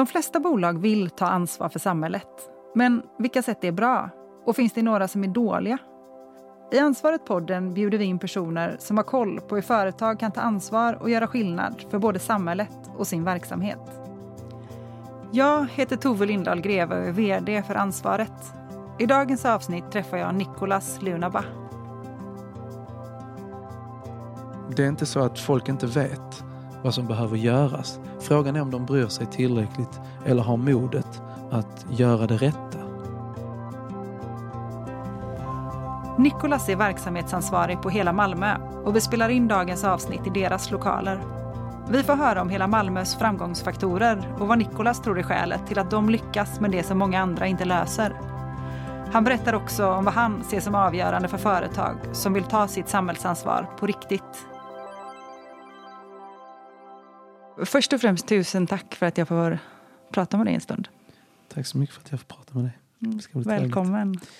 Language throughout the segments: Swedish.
De flesta bolag vill ta ansvar för samhället. Men vilka sätt är bra? Och finns det några som är dåliga? I Ansvaret-podden bjuder vi in personer som har koll på hur företag kan ta ansvar och göra skillnad för både samhället och sin verksamhet. Jag heter Tove Lindahl Greve och är VD för Ansvaret. I dagens avsnitt träffar jag Nicolas Lunaba. Det är inte så att folk inte vet vad som behöver göras. Frågan är om de bryr sig tillräckligt eller har modet att göra det rätta. Nikolas är verksamhetsansvarig på hela Malmö och vi spelar in dagens avsnitt i deras lokaler. Vi får höra om hela Malmös framgångsfaktorer och vad Nikolas tror är skälet till att de lyckas med det som många andra inte löser. Han berättar också om vad han ser som avgörande för företag som vill ta sitt samhällsansvar på riktigt. Först och främst tusen tack för att jag får prata med dig en stund. Tack så mycket för att jag får prata med dig. Mm, välkommen. Trevligt.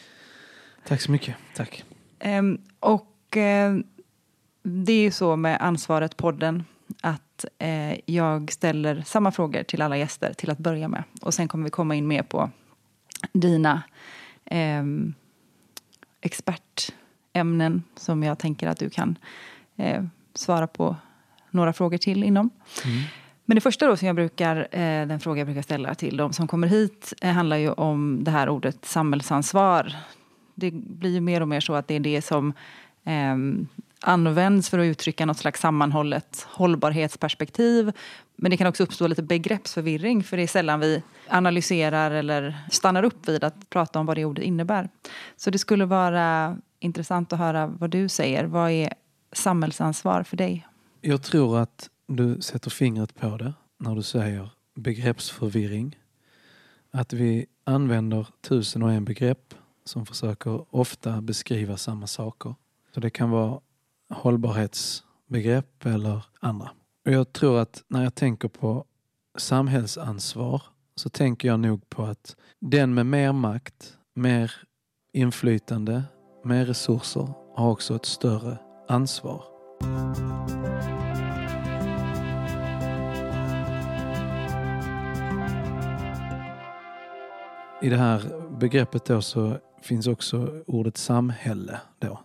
Tack så mycket. Tack. Um, och uh, det är ju så med Ansvaret-podden att uh, jag ställer samma frågor till alla gäster till att börja med. Och sen kommer vi komma in mer på dina um, expertämnen som jag tänker att du kan uh, svara på några frågor till inom. Mm. Men det första då som jag brukar, eh, den fråga jag brukar ställa till de som kommer hit eh, handlar ju om det här ordet samhällsansvar. Det blir ju mer och mer så att det är det som eh, används för att uttrycka något slags sammanhållet hållbarhetsperspektiv. Men det kan också uppstå lite begreppsförvirring för det är sällan vi analyserar eller stannar upp vid att prata om vad det ordet innebär. Så det skulle vara intressant att höra vad du säger. Vad är samhällsansvar för dig? Jag tror att du sätter fingret på det när du säger begreppsförvirring. Att vi använder tusen och en begrepp som försöker ofta beskriva samma saker. Så det kan vara hållbarhetsbegrepp eller andra. Och jag tror att när jag tänker på samhällsansvar så tänker jag nog på att den med mer makt, mer inflytande, mer resurser har också ett större ansvar. I det här begreppet då så finns också ordet samhälle då.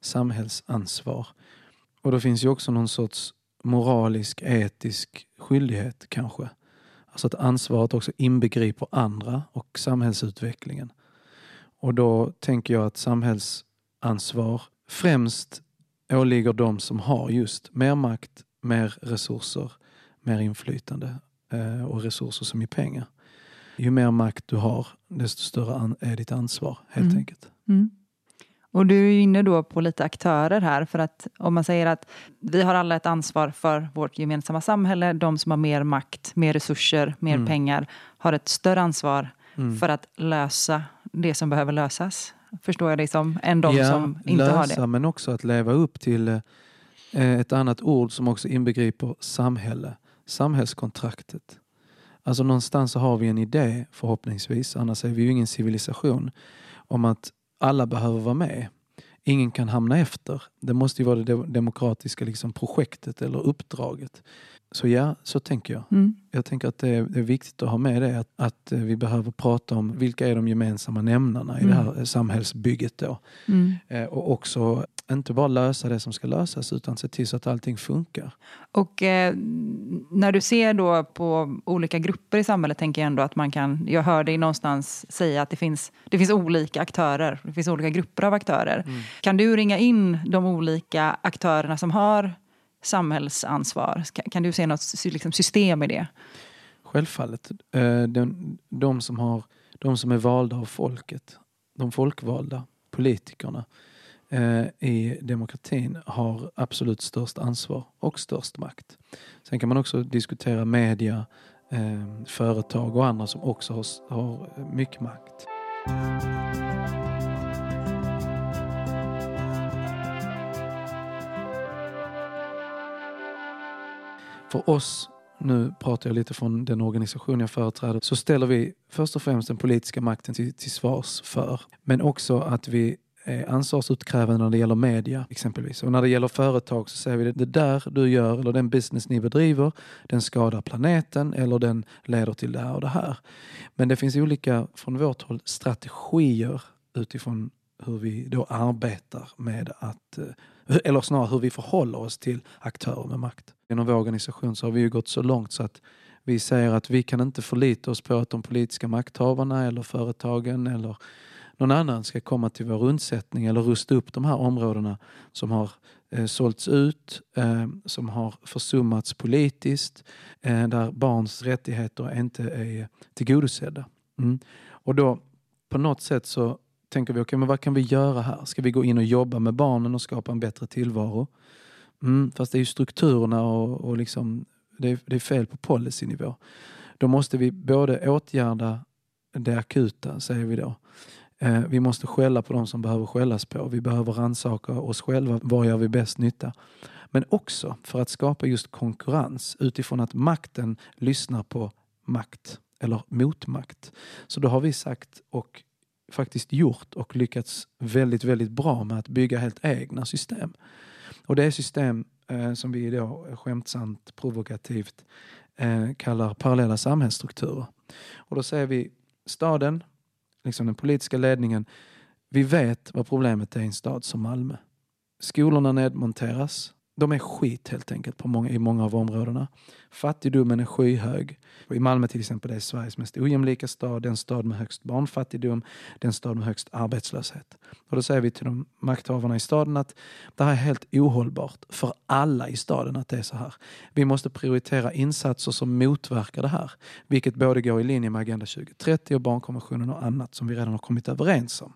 Samhällsansvar. Och då finns ju också någon sorts moralisk, etisk skyldighet kanske. Alltså att ansvaret också inbegriper andra och samhällsutvecklingen. Och då tänker jag att samhällsansvar främst åligger de som har just mer makt, mer resurser, mer inflytande eh, och resurser som i pengar ju mer makt du har, desto större är ditt ansvar helt mm. enkelt. Mm. Och du är inne då på lite aktörer här, för att om man säger att vi har alla ett ansvar för vårt gemensamma samhälle, de som har mer makt, mer resurser, mer mm. pengar, har ett större ansvar mm. för att lösa det som behöver lösas. Förstår jag dig som, än de ja, som inte lösa, har det? men också att leva upp till eh, ett annat ord som också inbegriper samhälle, samhällskontraktet. Alltså någonstans så har vi en idé förhoppningsvis, annars är vi ju ingen civilisation, om att alla behöver vara med. Ingen kan hamna efter. Det måste ju vara det demokratiska liksom, projektet eller uppdraget. Så ja, så tänker jag. Mm. Jag tänker att det är, det är, viktigt att ha med det, att, att, eh, vi behöver prata om vilka är de gemensamma nämnarna i mm. det här samhällsbygget då. Mm. Eh, och också inte bara lösa det som ska lösas utan se till så att allting funkar. Och eh, när du ser då på olika grupper i samhället tänker jag ändå att man kan, jag hör dig någonstans säga att det finns, det finns olika aktörer, det finns olika grupper av aktörer. Mm. Kan du ringa in de olika aktörerna som har samhällsansvar? Kan, kan du se något liksom, system i det? Självfallet. Eh, de, de, som har, de som är valda av folket, de folkvalda politikerna Eh, i demokratin har absolut störst ansvar och störst makt. Sen kan man också diskutera media, eh, företag och andra som också har, mycket makt. För oss, nu pratar jag lite från den organisation jag företräder, så ställer vi först och främst den politiska makten till, till svars för. Men också att vi Eh, ansvarsutkrävande när det gäller media exempelvis. Och när det gäller företag så säger vi att det där du gör eller den business ni bedriver den skadar planeten eller den leder till det här och det här. Men det finns olika från vårt håll strategier utifrån hur vi då arbetar med att, eh, eller snarare hur vi förhåller oss till aktörer med makt. Genom vår organisation så har vi ju gått så långt så att vi säger att vi kan inte förlita oss på att de politiska makthavarna eller företagen eller någon annan ska komma till vår undsättning eller rusta upp de här områdena som har eh, sålts ut, eh, som har försummats politiskt, eh, där barns rättigheter inte är tillgodosedda. Mm. Och då på något sätt så tänker vi, okay, men vad kan vi göra här? Ska vi gå in och jobba med barnen och skapa en bättre tillvaro? Mm, fast det är ju strukturerna och, och liksom, det, är, det är fel på policynivå. Då måste vi både åtgärda det akuta, säger vi då. Eh, vi måste skälla på de som behöver skällas på. Vi behöver rannsaka oss själva. Var gör vi bäst nytta? Men också för att skapa just konkurrens utifrån att makten lyssnar på makt eller motmakt. Så då har vi sagt och faktiskt gjort och lyckats väldigt, väldigt bra med att bygga helt egna system. Och det är system eh, som vi då skämtsamt, provokativt eh, kallar parallella samhällsstrukturer. Och då säger vi staden, liksom den politiska ledningen, vi vet vad problemet är i en stad som Malmö. Skolorna nedmonteras, de är skit helt enkelt på många, i många av områdena. Fattigdomen är skyhög. I Malmö till exempel är Sveriges mest ojämlika stad, den stad med högst barnfattigdom, den stad med högst arbetslöshet. Och då säger vi till de makthavarna i staden att det här är helt ohållbart för alla i staden att det är så här. Vi måste prioritera insatser som motverkar det här, vilket både går i linje med Agenda 2030 och barnkonventionen och annat som vi redan har kommit överens om.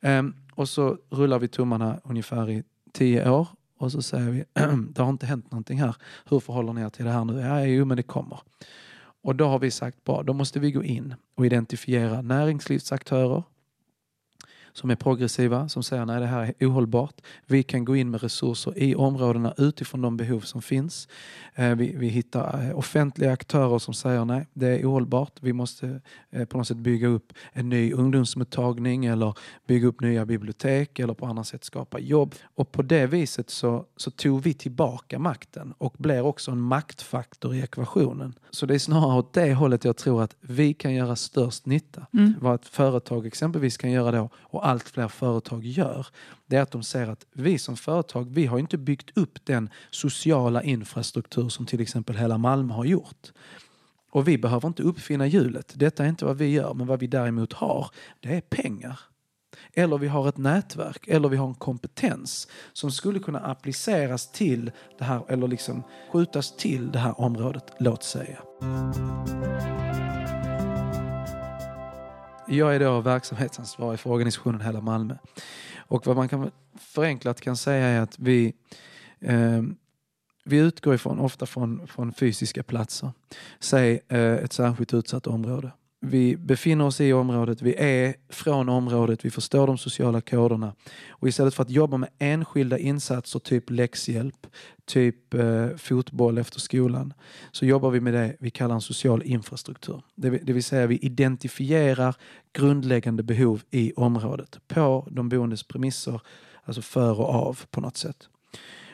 Ehm, och så rullar vi tummarna ungefär i tio år och så säger vi, det har inte hänt någonting här. Hur förhåller ni er till det här nu? Ja, jo, men det kommer. Och då har vi sagt, bra, då måste vi gå in och identifiera näringslivsaktörer, som är progressiva, som säger nej det här är ohållbart. Vi kan gå in med resurser i områdena utifrån de behov som finns. Eh, vi, vi hittar eh, offentliga aktörer som säger nej, det är ohållbart. Vi måste eh, på något sätt bygga upp en ny ungdomsmottagning eller bygga upp nya bibliotek eller på annat sätt skapa jobb. Och på det viset så, så tog vi tillbaka makten och blir också en maktfaktor i ekvationen. Så det är snarare åt det hållet jag tror att vi kan göra störst nytta. Mm. Vad ett företag exempelvis kan göra då och allt fler företag gör, det är att de ser att vi som företag, vi har inte byggt upp den sociala infrastruktur som till exempel hela Malmö har gjort. Och vi behöver inte uppfinna hjulet. Detta är inte vad vi gör, men vad vi däremot har, det är pengar. Eller vi har ett nätverk, eller vi har en kompetens som skulle kunna appliceras till det här, eller liksom skjutas till det här området, låt säga. Jag är då verksamhetsansvarig för organisationen Hela Malmö. Och vad man kan förenklat kan säga är att vi, eh, vi utgår ifrån, ofta från, från fysiska platser. Säg eh, ett särskilt utsatt område vi befinner oss i området, vi är från området, vi förstår de sociala koderna. Och istället för att jobba med enskilda insatser, typ läxhjälp, typ eh, fotboll efter skolan, så jobbar vi med det vi kallar en social infrastruktur. Det, det vill säga vi identifierar grundläggande behov i området på de boendes premisser, alltså för och av på något sätt.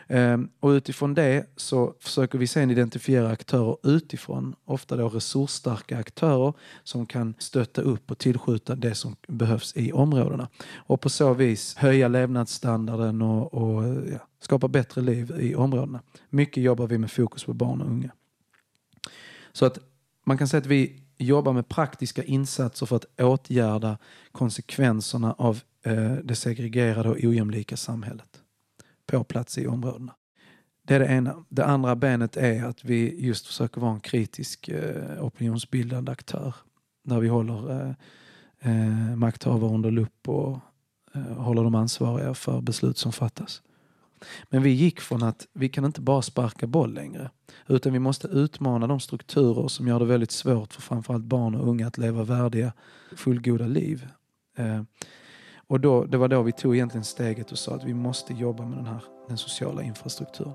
Ehm, och utifrån det så försöker vi sen identifiera aktörer utifrån, ofta då resursstarka aktörer som kan stötta upp och tillskjuta det som behövs i områdena. Och på så vis höja levnadsstandarden och, och ja, skapa bättre liv i områdena. Mycket jobbar vi med fokus på barn och unga. Så att man kan säga att vi jobbar med praktiska insatser för att åtgärda konsekvenserna av eh, det segregerade och ojämlika samhället på plats i områdena. Det är det ena. Det andra benet är att vi just försöker vara en kritisk eh, opinionsbildande aktör. Där vi håller eh, eh, makthavare under lupp och eh, håller dem ansvariga för beslut som fattas. Men vi gick från att vi kan inte bara sparka boll längre. Utan vi måste utmana de strukturer som gör det väldigt svårt för framförallt barn och unga att leva värdiga, fullgoda liv. Eh, och då, det var då vi tog egentligen steget och sa att vi måste jobba med den här den sociala infrastrukturen.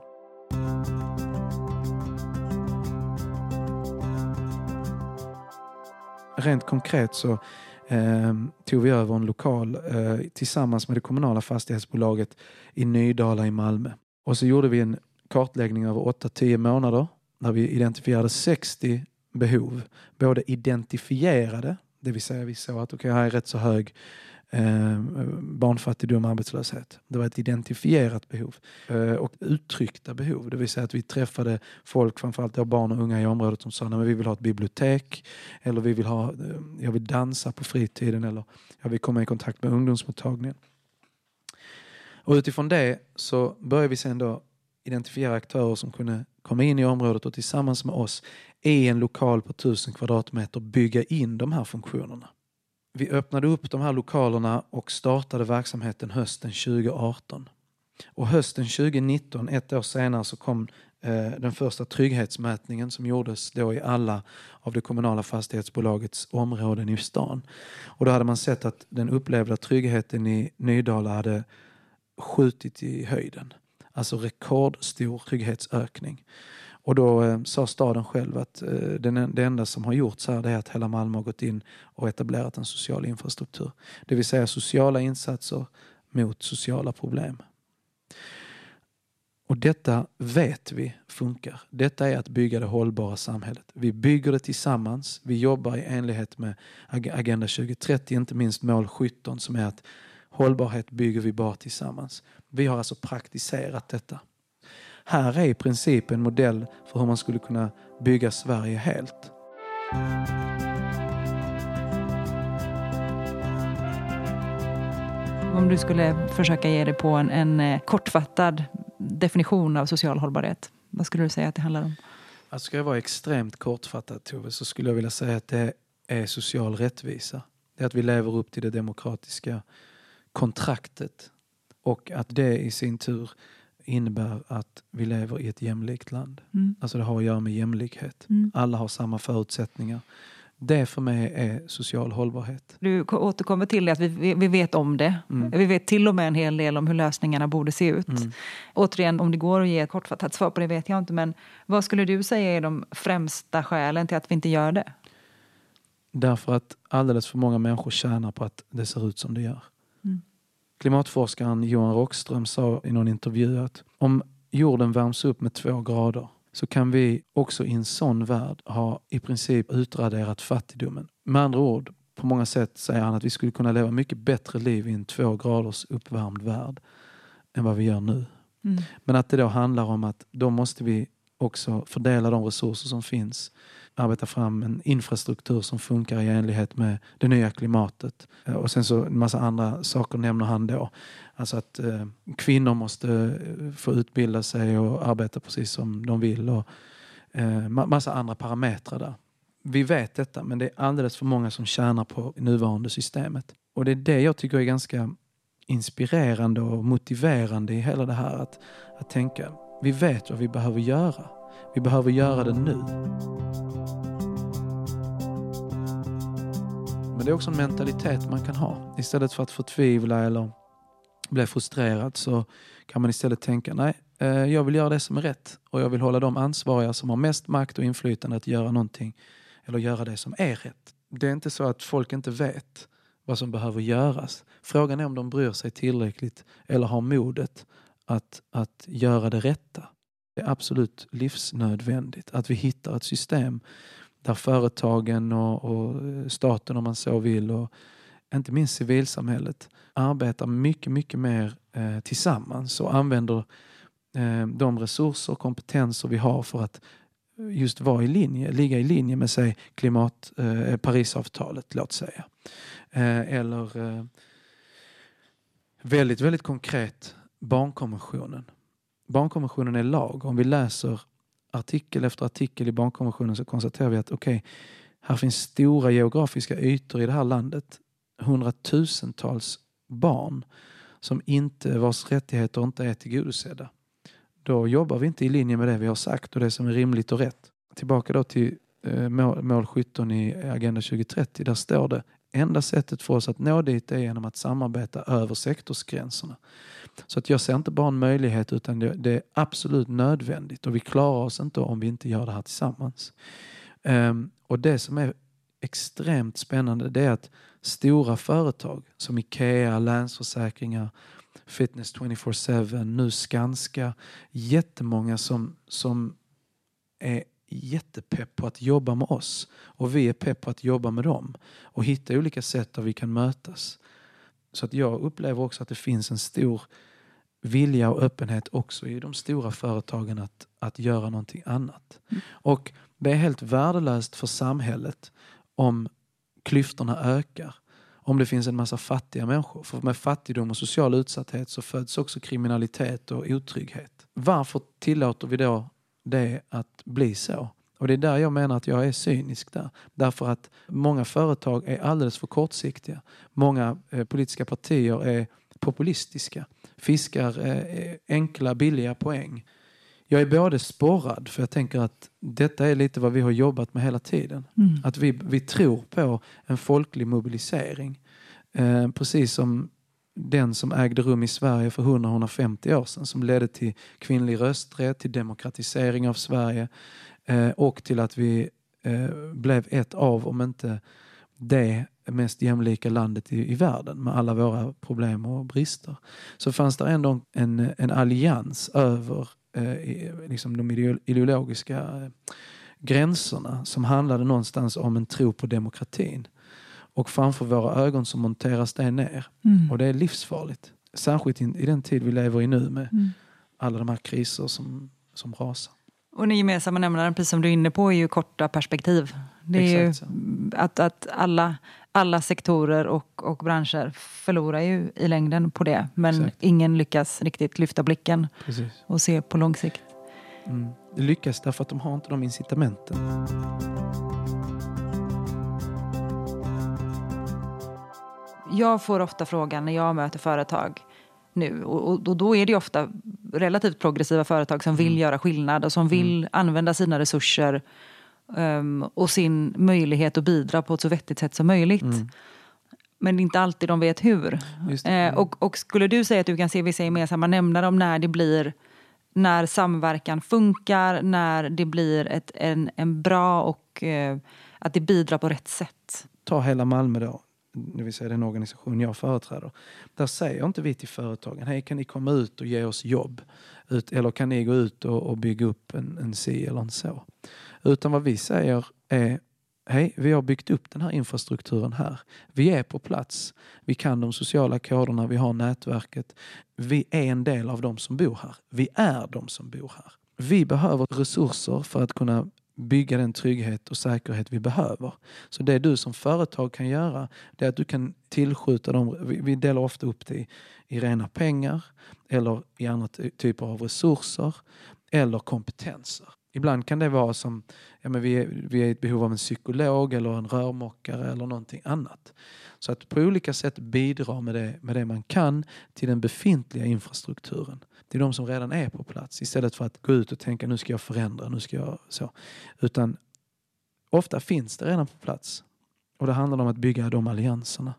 Rent konkret så eh, tog vi över en lokal eh, tillsammans med det kommunala fastighetsbolaget i Nydala i Malmö. Och så gjorde vi en kartläggning över 8-10 månader där vi identifierade 60 behov. Både identifierade, det vill säga vi såg att okay, här är rätt så hög eh, barnfattigdom och arbetslöshet. Det var ett identifierat behov. Eh, och uttryckta behov, det vill säga att vi träffade folk, framförallt då barn och unga i området som sa att vi vill ha ett bibliotek, eller vi vill ha, eh, jag vill dansa på fritiden, eller jag vill komma i kontakt med ungdomsmottagningen. Och utifrån det så började vi sen då identifiera aktörer som kunde komma in i området och tillsammans med oss i en lokal på 1000 kvadratmeter bygga in de här funktionerna. Vi öppnade upp de här lokalerna och startade verksamheten hösten 2018. Och hösten 2019, ett år senare, så kom eh, den första trygghetsmätningen som gjordes då i alla av det kommunala fastighetsbolagets områden i stan. Och då hade man sett att den upplevda tryggheten i Nydala hade skjutit i höjden. Alltså rekordstor trygghetsökning. Och då eh, sa staden själv att eh, den, det enda som har gjorts här är att hela Malmö har gått in och etablerat en social infrastruktur. Det vill säga sociala insatser mot sociala problem. Och detta vet vi funkar. Detta är att bygga det hållbara samhället. Vi bygger det tillsammans. Vi jobbar i enlighet med Agenda 2030, inte minst mål 17 som är att hållbarhet bygger vi bara tillsammans. Vi har alltså praktiserat detta. Här är i princip en modell för hur man skulle kunna bygga Sverige helt. Om du skulle försöka ge dig på en, en eh, kortfattad definition av social hållbarhet, vad skulle du säga att det handlar om? Att ska jag vara extremt kortfattad Tove så skulle jag vilja säga att det är social rättvisa. Det är att vi lever upp till det demokratiska kontraktet och att det i sin tur innebär att vi lever i ett jämlikt land. Mm. Alltså det har att göra med jämlikhet. Mm. Alla har samma förutsättningar. Det för mig är social hållbarhet. Du återkommer till det att vi, vi vet om det. Mm. Vi vet till och med en hel del om hur lösningarna borde se ut. Mm. Återigen, om det går att ge ett kortfattat svar på det vet jag inte. Men vad skulle du säga är de främsta skälen till att vi inte gör det? Därför att alldeles för många människor tjänar på att det ser ut som det gör. Klimatforskaren Johan Rockström sa i någon intervju att om jorden värms upp med två grader så kan vi också i en sån värld ha i princip utraderat fattigdomen. Med andra ord, på många sätt säger han att vi skulle kunna leva mycket bättre liv i en två graders uppvärmd värld än vad vi gör nu. Mm. Men att det då handlar om att då måste vi också fördela de resurser som finns arbeta fram en infrastruktur som funkar i enlighet med det nya klimatet. Eh, och sen så en massa andra saker nämner han då. Alltså att eh, kvinnor måste eh, få utbilda sig och arbeta precis som de vill och eh, massa andra parametrar där. Vi vet detta men det är alldeles för många som tjänar på nuvarande systemet. Och det är det jag tycker är ganska inspirerande och motiverande i hela det här. Att, att tänka, vi vet vad vi behöver göra. Vi behöver göra det nu. Men det är också en mentalitet man kan ha. Istället för att förtvivla eller bli frustrerad så kan man istället tänka, nej, eh, jag vill göra det som är rätt och jag vill hålla de ansvariga som har mest makt och inflytande att göra någonting eller göra det som är rätt. Det är inte så att folk inte vet vad som behöver göras. Frågan är om de bryr sig tillräckligt eller har modet att, att göra det rätta. Det är absolut livsnödvändigt att vi hittar ett system där företagen och, och, staten om man så vill och inte minst civilsamhället arbetar mycket, mycket mer eh, tillsammans och använder eh, de resurser och kompetenser vi har för att just vara i linje, ligga i linje med sig klimat, eh, Parisavtalet, låt säga. Eh, eller eh, väldigt, väldigt konkret barnkonventionen. Barnkonventionen är lag. Om vi läser artikel efter artikel i barnkonventionen så konstaterar vi att okej, okay, här finns stora geografiska ytor i det här landet. Hundratusentals barn som inte, vars rättigheter inte är tillgodosedda. Då jobbar vi inte i linje med det vi har sagt och det som är rimligt och rätt. Tillbaka då till eh, mål 17 i Agenda 2030. Där står det enda sättet för oss att nå dit är genom att samarbeta över sektorsgränserna. Så att jag ser inte bara en möjlighet utan det, är absolut nödvändigt och vi klarar oss inte om vi inte gör det här tillsammans. Ehm, och det som är extremt spännande det är att stora företag som Ikea, Länsförsäkringar, Fitness 24-7, nu Skanska, jättemånga som, som är jättepepp på att jobba med oss och vi är pepp på att jobba med dem och hitta olika sätt där vi kan mötas. Så att jag upplever också att det finns en stor vilja och öppenhet också i de stora företagen att, att göra någonting annat. Mm. Och det är helt värdelöst för samhället om klyftorna ökar. Om det finns en massa fattiga människor. För med fattigdom och social utsatthet så föds också kriminalitet och otrygghet. Varför tillåter vi då det att bli så? Och det är där jag menar att jag är cynisk där. Därför att många företag är alldeles för kortsiktiga. Många eh, politiska partier är populistiska. Fiskar eh, enkla, billiga poäng. Jag är både sporrad, för jag tänker att detta är lite vad vi har jobbat med hela tiden. Mm. Att vi, vi tror på en folklig mobilisering. Eh, precis som den som ägde rum i Sverige för 100-150 år sedan som ledde till kvinnlig rösträtt, till demokratisering av Sverige eh, och till att vi eh, blev ett av, om inte det mest jämlika landet i, i världen med alla våra problem och brister. Så fanns det ändå en, en allians över eh, liksom de ideologiska eh, gränserna som handlade någonstans om en tro på demokratin. Och framför våra ögon så monteras det ner. Mm. Och det är livsfarligt. Särskilt i, i den tid vi lever i nu med mm. alla de här kriser som, som rasar. Och den gemensamma nämnaren, precis som du är inne på, är ju korta perspektiv. Det är Exakt ju att, att alla, alla sektorer och, och branscher förlorar ju i längden på det. Men Exakt. ingen lyckas riktigt lyfta blicken Precis. och se på lång sikt. Mm. Det lyckas därför att de har inte de incitamenten. Jag får ofta frågan när jag möter företag nu och, och då är det ofta relativt progressiva företag som vill mm. göra skillnad och som vill mm. använda sina resurser um, och sin möjlighet att bidra på ett så vettigt sätt som möjligt. Mm. Men inte alltid de vet hur. Eh, och, och, skulle du säga att du kan se vissa gemensamma nämnare om när det blir när samverkan funkar, när det blir ett, en, en bra och eh, att det bidrar på rätt sätt? Ta hela Malmö då, det vill säga den organisation jag företräder. Där säger inte vi till företagen, hej kan ni komma ut och ge oss jobb? Ut, eller kan ni gå ut och, och bygga upp en, en si eller en så? Utan vad vi säger är Hej, vi har byggt upp den här infrastrukturen här. Vi är på plats. Vi kan de sociala koderna, vi har nätverket. Vi är en del av de som bor här. Vi är de som bor här. Vi behöver resurser för att kunna bygga den trygghet och säkerhet vi behöver. Så det du som företag kan göra, det är att du kan tillskjuta dem, vi delar ofta upp det i, i rena pengar eller i andra typer av resurser eller kompetenser. Ibland kan det vara som ja, men vi, är, vi är i behov av en psykolog eller en rörmokare eller någonting annat. Så att på olika sätt bidra med det, med det man kan till den befintliga infrastrukturen. Det är de som redan är på plats istället för att gå ut och tänka nu ska jag förändra, nu ska jag så. Utan ofta finns det redan på plats. Och det handlar om att bygga de allianserna.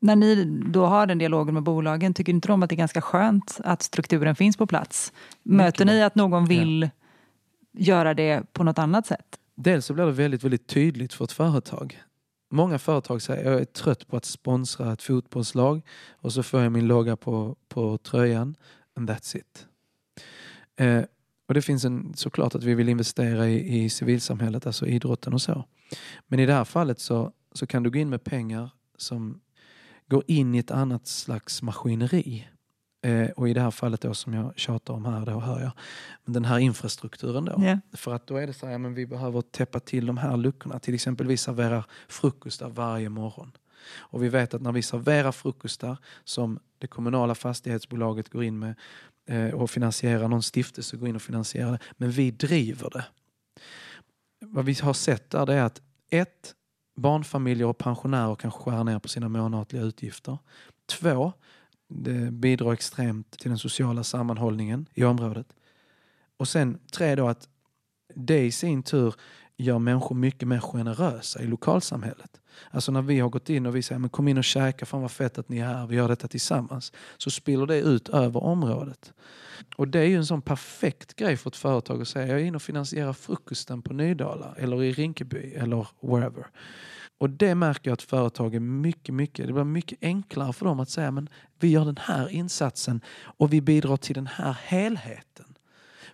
När ni då har den dialogen med bolagen, tycker inte de att det är ganska skönt att strukturen finns på plats? Möter ni att någon vill ja göra det på något annat sätt? Dels så blir det väldigt, väldigt tydligt för ett företag. Många företag säger jag är trött på att sponsra ett fotbollslag och så får jag min logga på, på tröjan and that's it. Eh, och det finns en, såklart att vi vill investera i, i civilsamhället, alltså idrotten och så. Men i det här fallet så, så kan du gå in med pengar som går in i ett annat slags maskineri. Eh, och i det här fallet då som jag tjatar om här, då hör jag den här infrastrukturen då. Yeah. För att då är det så här, men vi behöver täppa till de här luckorna. Till exempel vi serverar frukostar varje morgon. Och vi vet att när vi serverar frukostar som det kommunala fastighetsbolaget går in med eh, och finansierar, någon stiftelse går in och finansierar det, men vi driver det. Vad vi har sett där det är att ett, barnfamiljer och pensionärer kan skära ner på sina månatliga utgifter. Två, det bidrar extremt till den sociala sammanhållningen i området. Och sen tre då att det i sin tur gör människor mycket mer generösa i lokalsamhället. Alltså när vi har gått in och vi säger men kom in och käka, fan vad fett att ni är här, vi gör detta tillsammans. Så spiller det ut över området. Och det är ju en sån perfekt grej för ett företag att säga jag är inne och finansierar frukosten på Nydala eller i Rinkeby eller wherever. Och det märker jag att företag är mycket, mycket, det blir mycket enklare för dem att säga men vi gör den här insatsen och vi bidrar till den här helheten.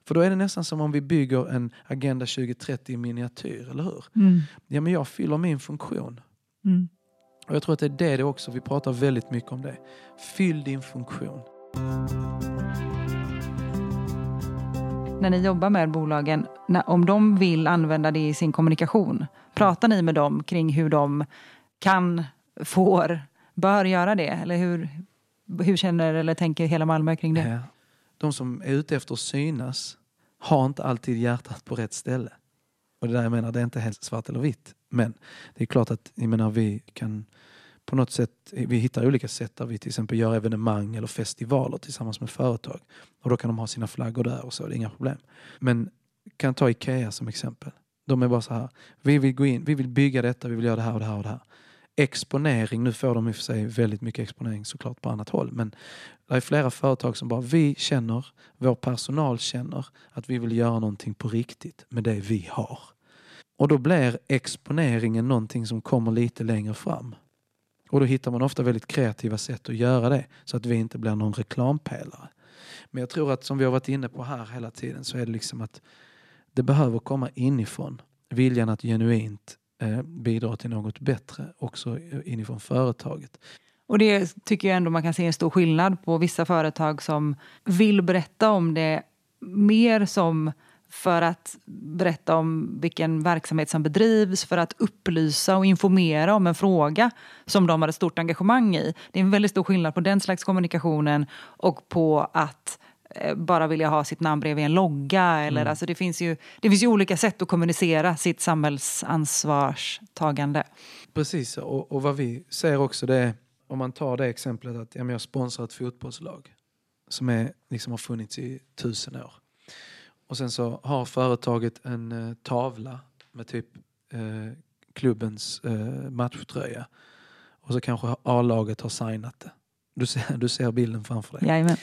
För då är det nästan som om vi bygger en Agenda 2030 i miniatyr, eller hur? Mm. Ja, men jag fyller min funktion. Mm. Och jag tror att det är det, det också, vi pratar väldigt mycket om det. Fyll din funktion. När ni jobbar med bolagen, när, om de vill använda det i sin kommunikation, pratar ni med dem kring hur de kan, får, bör göra det? Eller hur, hur känner eller tänker hela Malmö kring det? De som är ute efter att synas har inte alltid hjärtat på rätt ställe. Och det där jag menar, det är inte helt svart eller vitt. Men det är klart att jag menar, vi kan på något sätt, vi hittar olika sätt där vi till exempel gör evenemang eller festivaler tillsammans med företag. Och då kan de ha sina flaggor där och så, det är inga problem. Men kan ta Ikea som exempel. De är bara så här, vi vill gå in, vi vill bygga detta, vi vill göra det här och det här och det här. Exponering, nu får de i och för sig väldigt mycket exponering såklart på annat håll, men det är flera företag som bara, vi känner, vår personal känner att vi vill göra någonting på riktigt med det vi har. Och då blir exponeringen någonting som kommer lite längre fram. Och då hittar man ofta väldigt kreativa sätt att göra det så att vi inte blir någon reklampelare. Men jag tror att som vi har varit inne på här hela tiden så är det liksom att det behöver komma inifrån. Viljan att genuint eh, bidra till något bättre också eh, inifrån företaget. Och det tycker jag ändå man kan se en stor skillnad på vissa företag som vill berätta om det mer som för att berätta om vilken verksamhet som bedrivs, för att upplysa och informera om en fråga som de har ett stort engagemang i. Det är en väldigt stor skillnad på den slags kommunikationen och på att eh, bara vilja ha sitt namn bredvid en logga. Eller, mm. alltså det, finns ju, det finns ju olika sätt att kommunicera sitt samhällsansvarstagande. Precis, och, och vad vi ser också det är, om man tar det exemplet att ja, jag sponsrar ett fotbollslag som är, liksom har funnits i tusen år. Och sen så har företaget en eh, tavla med typ eh, klubbens eh, matchtröja. Och så kanske A-laget har signat det. Du ser, du ser bilden framför dig. Jajamän.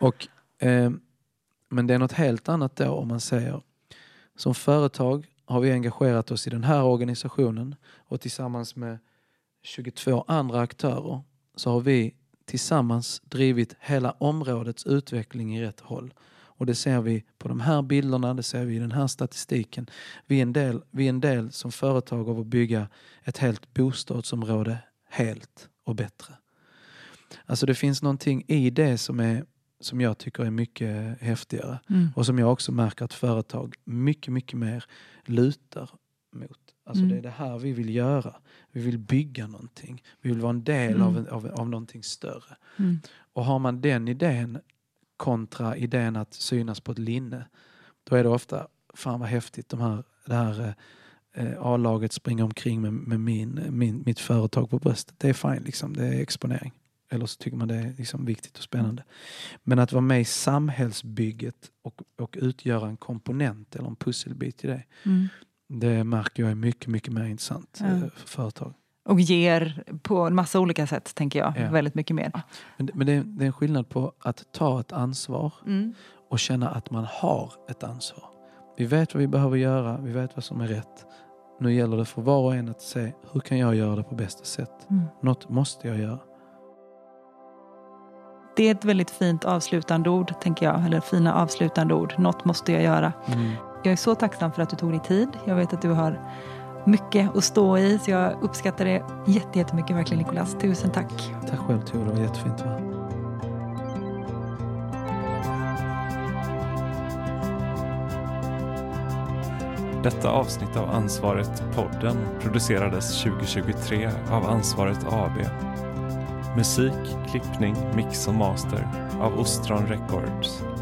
Och, eh, men det är något helt annat då om man säger som företag har vi engagerat oss i den här organisationen och tillsammans med 22 andra aktörer så har vi tillsammans drivit hela områdets utveckling i rätt håll. Och det ser vi på de här bilderna, det ser vi i den här statistiken. Vi är en del, vi är en del som företag av att bygga ett helt bostadsområde helt och bättre. Alltså det finns någonting i det som, är, som jag tycker är mycket häftigare mm. och som jag också märker att företag mycket, mycket mer lutar mot. Alltså mm. det är det här vi vill göra. Vi vill bygga någonting. Vi vill vara en del mm. av, av, av någonting större. Mm. Och har man den idén kontra idén att synas på ett linne. Då är det ofta, fan vad häftigt, de här, det här eh, A-laget springer omkring med, med min, min, mitt företag på bröstet. Det är fine, liksom. det är exponering. Eller så tycker man det är liksom viktigt och spännande. Men att vara med i samhällsbygget och, och utgöra en komponent eller en pusselbit i det. Mm. Det märker jag är mycket, mycket mer intressant ja. Eh, för företag. Och ger på en massa olika sätt, tänker jag, ja. väldigt mycket mer. Men, men det, är, det, är, en skillnad på att ta ett ansvar mm. och känna att man har ett ansvar. Vi vet vad vi behöver göra, vi vet vad som är rätt. Nu gäller det för var och en att se, hur kan jag göra det på bästa sätt? Mm. Något måste jag göra. Det är ett väldigt fint avslutande ord, tänker jag. Eller fina avslutande ord. Något måste jag göra. Mm. Jag är så tacksam för att du tog dig tid. Jag vet att du har mycket att stå i. Så jag uppskattar det jättemycket verkligen Nicolas. Tusen tack. Tack själv Tor, det var jättefint vara Detta avsnitt av Ansvaret-podden producerades 2023 av Ansvaret AB. Musik, klippning, mix och master av Ostron Records.